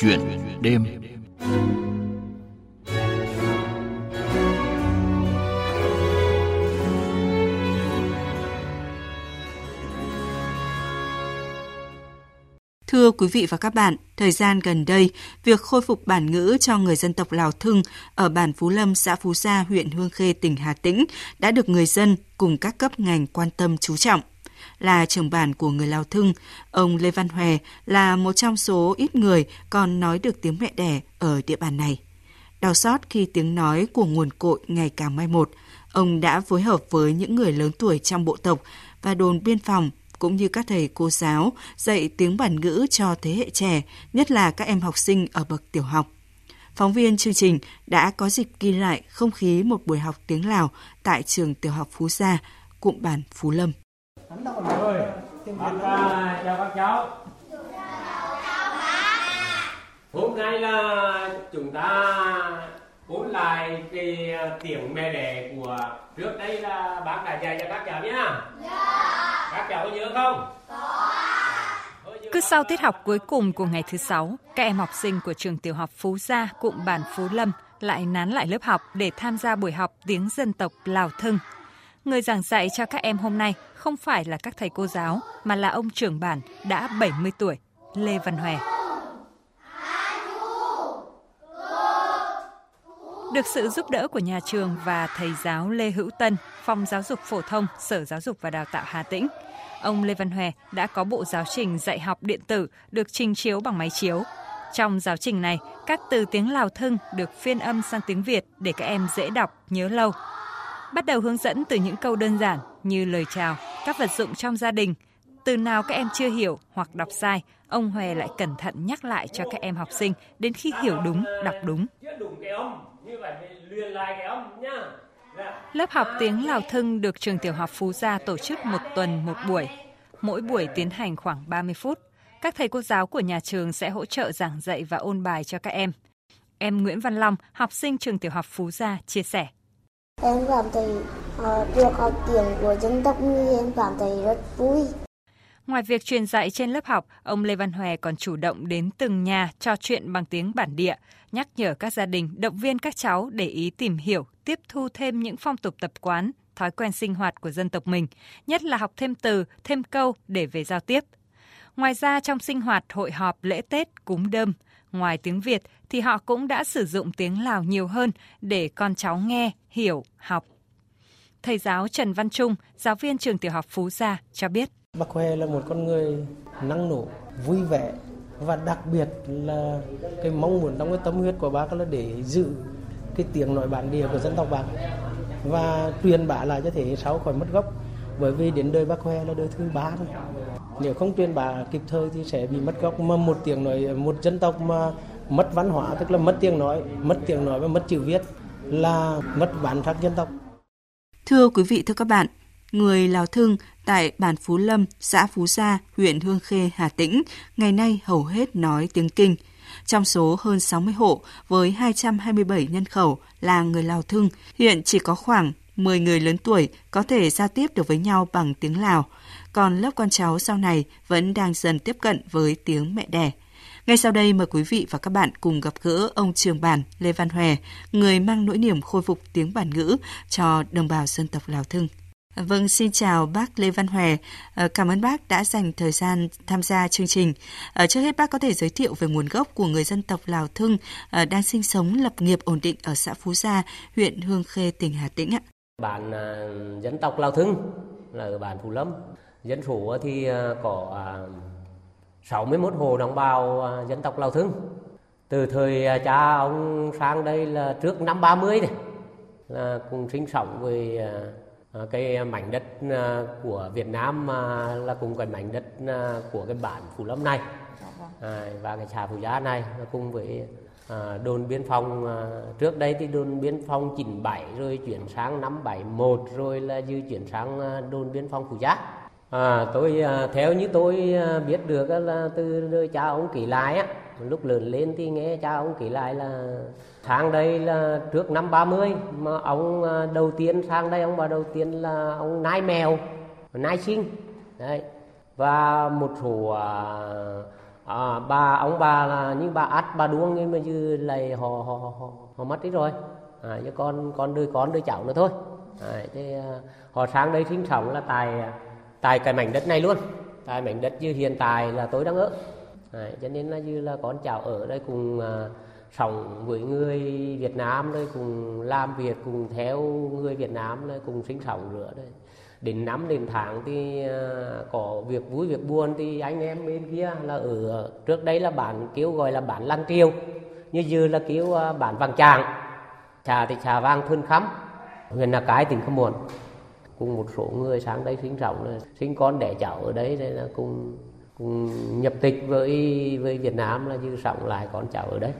Chuyện đêm Thưa quý vị và các bạn, thời gian gần đây, việc khôi phục bản ngữ cho người dân tộc Lào Thưng ở bản Phú Lâm, xã Phú Gia, huyện Hương Khê, tỉnh Hà Tĩnh đã được người dân cùng các cấp ngành quan tâm chú trọng. Là trưởng bản của người Lào Thưng, ông Lê Văn Hòe là một trong số ít người còn nói được tiếng mẹ đẻ ở địa bàn này. Đau xót khi tiếng nói của nguồn cội ngày càng mai một, ông đã phối hợp với những người lớn tuổi trong bộ tộc và đồn biên phòng cũng như các thầy cô giáo dạy tiếng bản ngữ cho thế hệ trẻ, nhất là các em học sinh ở bậc tiểu học. Phóng viên chương trình đã có dịp ghi lại không khí một buổi học tiếng Lào tại trường tiểu học Phú Gia, cụm bản Phú Lâm. Bác chào các cháu. Hôm nay là chúng ta ôn lại cái tiếng mẹ đẻ của trước đây là bác đã dạy cho các cháu nhá. Các cháu có nhớ không? Cứ sau tiết học cuối cùng của ngày thứ sáu, các em học sinh của trường tiểu học Phú Gia, cụm bản Phú Lâm lại nán lại lớp học để tham gia buổi học tiếng dân tộc Lào Thưng. Người giảng dạy cho các em hôm nay không phải là các thầy cô giáo, mà là ông trưởng bản đã 70 tuổi, Lê Văn Hòe. Được sự giúp đỡ của nhà trường và thầy giáo Lê Hữu Tân, Phòng Giáo dục Phổ thông, Sở Giáo dục và Đào tạo Hà Tĩnh, ông Lê Văn Hòe đã có bộ giáo trình dạy học điện tử được trình chiếu bằng máy chiếu. Trong giáo trình này, các từ tiếng Lào Thưng được phiên âm sang tiếng Việt để các em dễ đọc, nhớ lâu. Bắt đầu hướng dẫn từ những câu đơn giản như lời chào, các vật dụng trong gia đình. Từ nào các em chưa hiểu hoặc đọc sai, ông Hòe lại cẩn thận nhắc lại cho các em học sinh đến khi hiểu đúng, đọc đúng. Lớp học tiếng Lào Thưng được trường tiểu học Phú Gia tổ chức một tuần một buổi. Mỗi buổi tiến hành khoảng 30 phút. Các thầy cô giáo của nhà trường sẽ hỗ trợ giảng dạy và ôn bài cho các em. Em Nguyễn Văn Long, học sinh trường tiểu học Phú Gia, chia sẻ. Em cảm thấy uh, được học tiếng của dân tộc như em cảm thấy rất vui. Ngoài việc truyền dạy trên lớp học, ông Lê Văn Hòe còn chủ động đến từng nhà trò chuyện bằng tiếng bản địa, nhắc nhở các gia đình, động viên các cháu để ý tìm hiểu, tiếp thu thêm những phong tục tập quán, thói quen sinh hoạt của dân tộc mình, nhất là học thêm từ, thêm câu để về giao tiếp. Ngoài ra trong sinh hoạt hội họp lễ Tết, cúng đơm, ngoài tiếng Việt thì họ cũng đã sử dụng tiếng Lào nhiều hơn để con cháu nghe, hiểu, học. Thầy giáo Trần Văn Trung, giáo viên trường tiểu học Phú Gia cho biết. Bác Huệ là một con người năng nổ, vui vẻ và đặc biệt là cái mong muốn trong cái tâm huyết của bác là để giữ cái tiếng nói bản địa của dân tộc bác và truyền bá lại cho thế hệ sau khỏi mất gốc bởi vì đến đời bác Huệ là đời thứ ba rồi nếu không truyền bá kịp thời thì sẽ bị mất gốc. Mà một tiếng nói một dân tộc mà mất văn hóa tức là mất tiếng nói mất tiếng nói và mất chữ viết là mất bản sắc dân tộc. Thưa quý vị, thưa các bạn, người Lào Thưng tại bản Phú Lâm, xã Phú Gia, huyện Hương Khê, Hà Tĩnh, ngày nay hầu hết nói tiếng Kinh. Trong số hơn 60 hộ với 227 nhân khẩu là người Lào Thưng, hiện chỉ có khoảng 10 người lớn tuổi có thể giao tiếp được với nhau bằng tiếng Lào, còn lớp con cháu sau này vẫn đang dần tiếp cận với tiếng mẹ đẻ. Ngay sau đây mời quý vị và các bạn cùng gặp gỡ ông trường bản Lê Văn Hòe, người mang nỗi niềm khôi phục tiếng bản ngữ cho đồng bào dân tộc Lào Thưng. Vâng, xin chào bác Lê Văn Hòe. Ờ, cảm ơn bác đã dành thời gian tham gia chương trình. Ờ, trước hết bác có thể giới thiệu về nguồn gốc của người dân tộc Lào Thưng ờ, đang sinh sống lập nghiệp ổn định ở xã Phú Gia, huyện Hương Khê, tỉnh Hà Tĩnh ạ. Bản dân tộc Lào Thưng là ở bản Phú Lâm. Dân số ờ, thì ờ, có à, 61 hộ đồng bào à, dân tộc Lào Thưng. Từ thời à, cha ông sang đây là trước năm 30 này, là cùng sinh sống với cái mảnh đất của Việt Nam là cùng cái mảnh đất của cái bản Phú Lâm này và cái xã Phú giá này cùng với đồn biên phòng trước đây thì đồn biên phòng 97 rồi chuyển sang năm 71 rồi là dư chuyển sang đồn biên phòng Phú giá À, tôi à, theo như tôi à, biết được là từ cha ông kể lại á, lúc lớn lên thì nghe cha ông kể lại là sang đây là trước năm 30 mà ông à, đầu tiên sang đây ông bà đầu tiên là ông nai mèo, nai sinh. Đấy. Và một số à, bà ông bà là như bà ắt bà đuông nhưng mà như lại họ họ họ họ mất đi rồi à, cho con con đứa con đứa cháu nữa thôi à, thế, à, họ sang đây sinh sống là tại tại cái mảnh đất này luôn. Tại mảnh đất như hiện tại là tôi đang ở. Đấy, cho nên là như là con cháu ở đây cùng à, sống với người Việt Nam đây cùng làm việc cùng theo người Việt Nam đây cùng sinh sống nữa đây. Đến năm đến tháng thì à, có việc vui việc buồn thì anh em bên kia là ở. Trước đây là bản kêu gọi là bản lăng kiều như dư là kêu à, bản vàng tràng. Trà thì trà vàng thươn khắm huyện là cái tỉnh không muộn cùng một số người sang đây sinh sống sinh con đẻ cháu ở đấy đây là cùng cùng nhập tịch với với Việt Nam là như sống lại con cháu ở đấy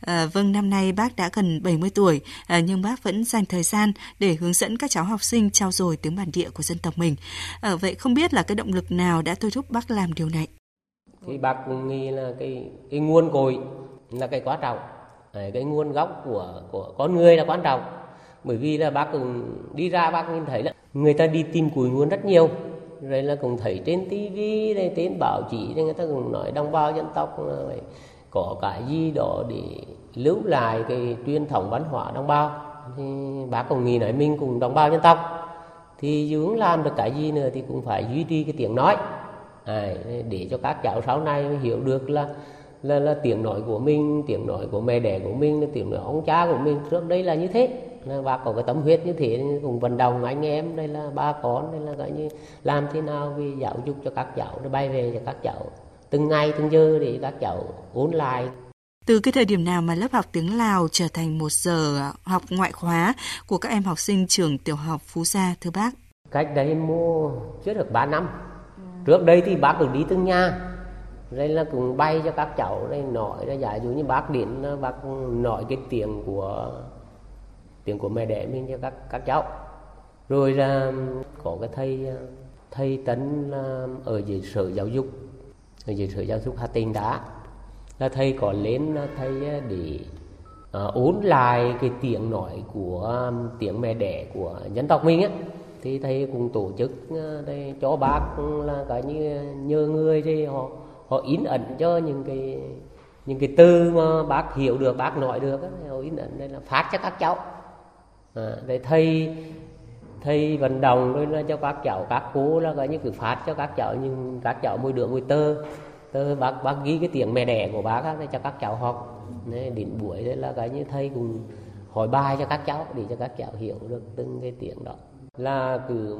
À, vâng, năm nay bác đã gần 70 tuổi, à, nhưng bác vẫn dành thời gian để hướng dẫn các cháu học sinh trao dồi tiếng bản địa của dân tộc mình. À, vậy không biết là cái động lực nào đã thôi thúc bác làm điều này? Thì bác cũng nghĩ là cái cái nguồn cội là cái quan trọng, cái nguồn gốc của của con người là quan trọng. Bởi vì là bác cũng đi ra bác nhìn thấy là người ta đi tìm cùi nguồn rất nhiều, rồi là cũng thấy trên tivi đây trên báo chí người ta cũng nói đồng bào dân tộc là có cái gì đó để lưu lại cái truyền thống văn hóa đồng bào. Thì bác cũng nghĩ nói mình cùng đồng bào dân tộc. Thì dù làm được cái gì nữa thì cũng phải duy trì cái tiếng nói. À, để cho các cháu sau này hiểu được là là là tiếng nói của mình tiếng nói của mẹ đẻ của mình tiếng nói ông cha của mình. Trước đây là như thế là bác có cái tấm huyết như thế cùng vận động anh em đây là ba con đây là gọi như làm thế nào vì giáo dục cho các cháu để bay về cho các cháu từng ngày từng giờ để các cháu ôn lại từ cái thời điểm nào mà lớp học tiếng Lào trở thành một giờ học ngoại khóa của các em học sinh trường tiểu học Phú Gia thưa bác? Cách đây mua chưa được 3 năm. Trước đây thì bác cũng đi từng nhà. Đây là cũng bay cho các cháu đây nói ra giả dụ như bác điện bác nói cái tiếng của tiếng của mẹ đẻ mình cho các các cháu. Rồi là có cái thầy thầy Tấn ở dưới sở giáo dục ở dưới sở giáo dục Hà Tĩnh đã. Là thầy có lên thầy để uh, ôn lại cái tiếng nói của tiếng mẹ đẻ của dân tộc mình á. Thì thầy cũng tổ chức à, đây cho bác là cả như nhờ người thì họ họ in ẩn cho những cái những cái từ mà bác hiểu được bác nói được họ in ẩn đây là phát cho các cháu à, để thầy thầy vận động rồi cho các cháu các cô là gọi như cứ phát cho các cháu nhưng các cháu mỗi đứa mỗi tơ. Tơ bác bác ghi cái tiếng mẹ đẻ của bác á, cho các cháu học. Nên đến buổi đấy là cái như thầy cùng hỏi bài cho các cháu để cho các cháu hiểu được từng cái tiếng đó. Là cứ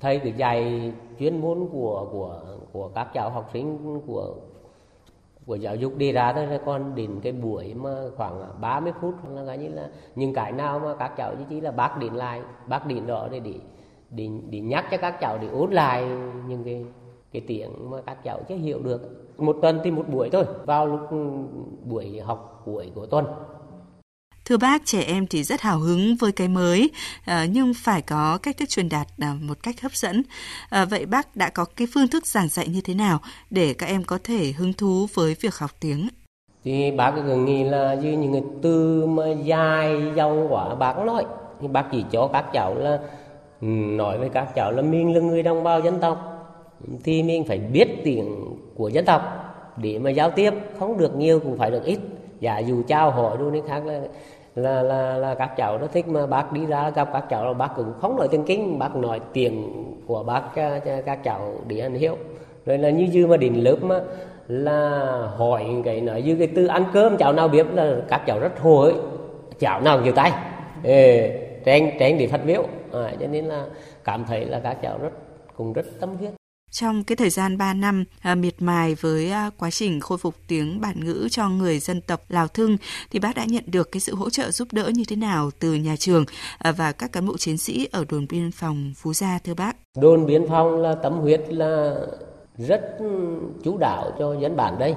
thầy cứ dạy chuyên môn của của của các cháu học sinh của của giáo dục đi ra thôi là còn đến cái buổi mà khoảng 30 phút là cái như là những cái nào mà các cháu chỉ là bác đến lại bác đến đó để để để, để nhắc cho các cháu để ôn lại những cái cái tiếng mà các cháu chưa hiểu được. Một tuần thì một buổi thôi vào lúc buổi học cuối của tuần. Thưa bác, trẻ em thì rất hào hứng với cái mới, ờ, nhưng phải có cách thức truyền đạt ờ, một cách hấp dẫn. Ờ, vậy bác đã có cái phương thức giảng dạy như thế nào để các em có thể hứng thú với việc học tiếng? Thì bác cứ nghĩ là như những cái từ mà dài dâu quá bác nói. Thì bác chỉ cho các cháu là ừ, nói với các cháu là mình là người đồng bào dân tộc thì mình phải biết tiếng của dân tộc để mà giao tiếp không được nhiều cũng phải được ít giả dù trao hỏi luôn khác là là là là các cháu nó thích mà bác đi ra gặp các cháu là bác cũng không nói tiếng kinh bác nói tiếng của bác à, cho, các cháu để ăn hiểu rồi là như dư mà đến lớp mà là hỏi cái nói như cái từ ăn cơm cháu nào biết là các cháu rất hồ ấy. Cháu nào nhiều tay? Ê, tránh tránh để phát biểu. À, cho nên là cảm thấy là các cháu rất cũng rất tâm huyết trong cái thời gian 3 năm à, miệt mài với à, quá trình khôi phục tiếng bản ngữ cho người dân tộc Lào Thưng thì bác đã nhận được cái sự hỗ trợ giúp đỡ như thế nào từ nhà trường à, và các cán bộ chiến sĩ ở đồn biên phòng Phú Gia thưa bác? Đồn biên phòng là tấm huyết là rất chú đạo cho dân bản đây.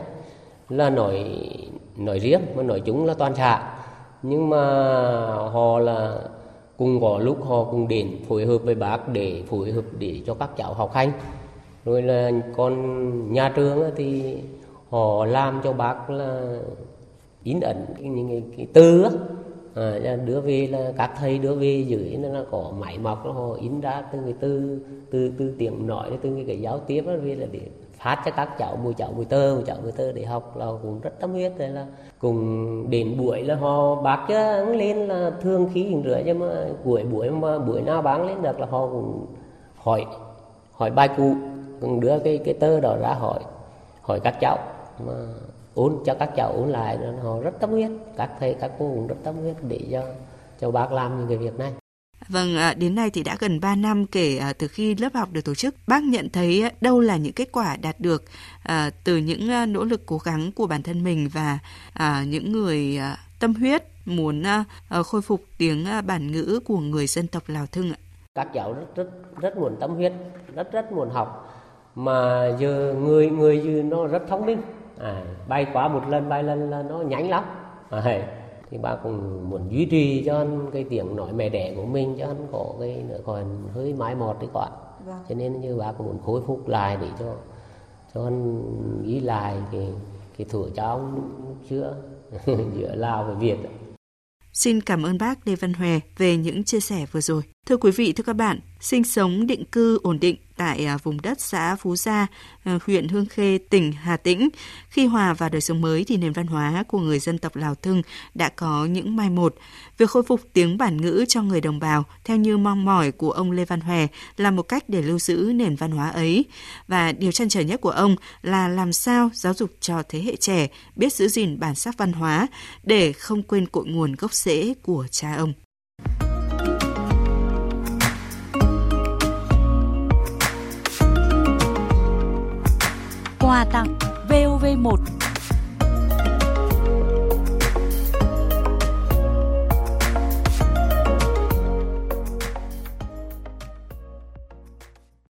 Là nói nói riêng mà nói chúng là toàn xã. Nhưng mà họ là cùng có lúc họ cùng đến phối hợp với bác để phối hợp để cho các cháu học hành rồi là còn nhà trường thì họ làm cho bác là in ẩn những cái, cái từ á. À, đưa về là các thầy đưa về dưới nó có máy móc nó họ in ra từng cái từ từ từ tiếng nói từ cái, cái giáo tiếp đó về là để phát cho các cháu mùi cháu mùi tơ mùi cháu mùi tơ để học là cũng rất tâm huyết. Rồi là cùng đến buổi là họ bác cho lên là thương khí hình rửa nhưng mà buổi buổi mà buổi nào bán lên được là họ cũng hỏi hỏi bài cụ đưa cái cái tơ đó ra hỏi hỏi các cháu mà ôn cho các cháu ôn lại họ rất tâm huyết các thầy các cô cũng rất tâm huyết để cho cho bác làm những cái việc này Vâng, à, đến nay thì đã gần 3 năm kể à, từ khi lớp học được tổ chức. Bác nhận thấy đâu là những kết quả đạt được à, từ những nỗ lực cố gắng của bản thân mình và những người tâm huyết muốn khôi phục tiếng bản ngữ của người dân tộc Lào Thưng ạ? Các cháu rất rất rất muốn tâm huyết, rất rất muốn học mà giờ người người giờ nó rất thông minh. À, bay quá một lần bay lần là nó nhanh lắm. À, thì bà cũng muốn duy trì cho anh cái tiếng nói mẹ đẻ của mình cho anh có cái nữa còn hơi mái mọt đấy quả vâng. cho nên như bà cũng muốn khôi phục lại để cho cho anh nghĩ lại cái cái thuở cháu chưa giữa Lào và Việt Xin cảm ơn bác Lê Văn Hòe về những chia sẻ vừa rồi. Thưa quý vị, thưa các bạn, sinh sống định cư ổn định tại à, vùng đất xã Phú Gia, à, huyện Hương Khê, tỉnh Hà Tĩnh. Khi hòa vào đời sống mới thì nền văn hóa của người dân tộc Lào Thưng đã có những mai một. Việc khôi phục tiếng bản ngữ cho người đồng bào theo như mong mỏi của ông Lê Văn Hòe là một cách để lưu giữ nền văn hóa ấy. Và điều chăn trở nhất của ông là làm sao giáo dục cho thế hệ trẻ biết giữ gìn bản sắc văn hóa để không quên cội nguồn gốc rễ của cha ông. Quà tặng VOV1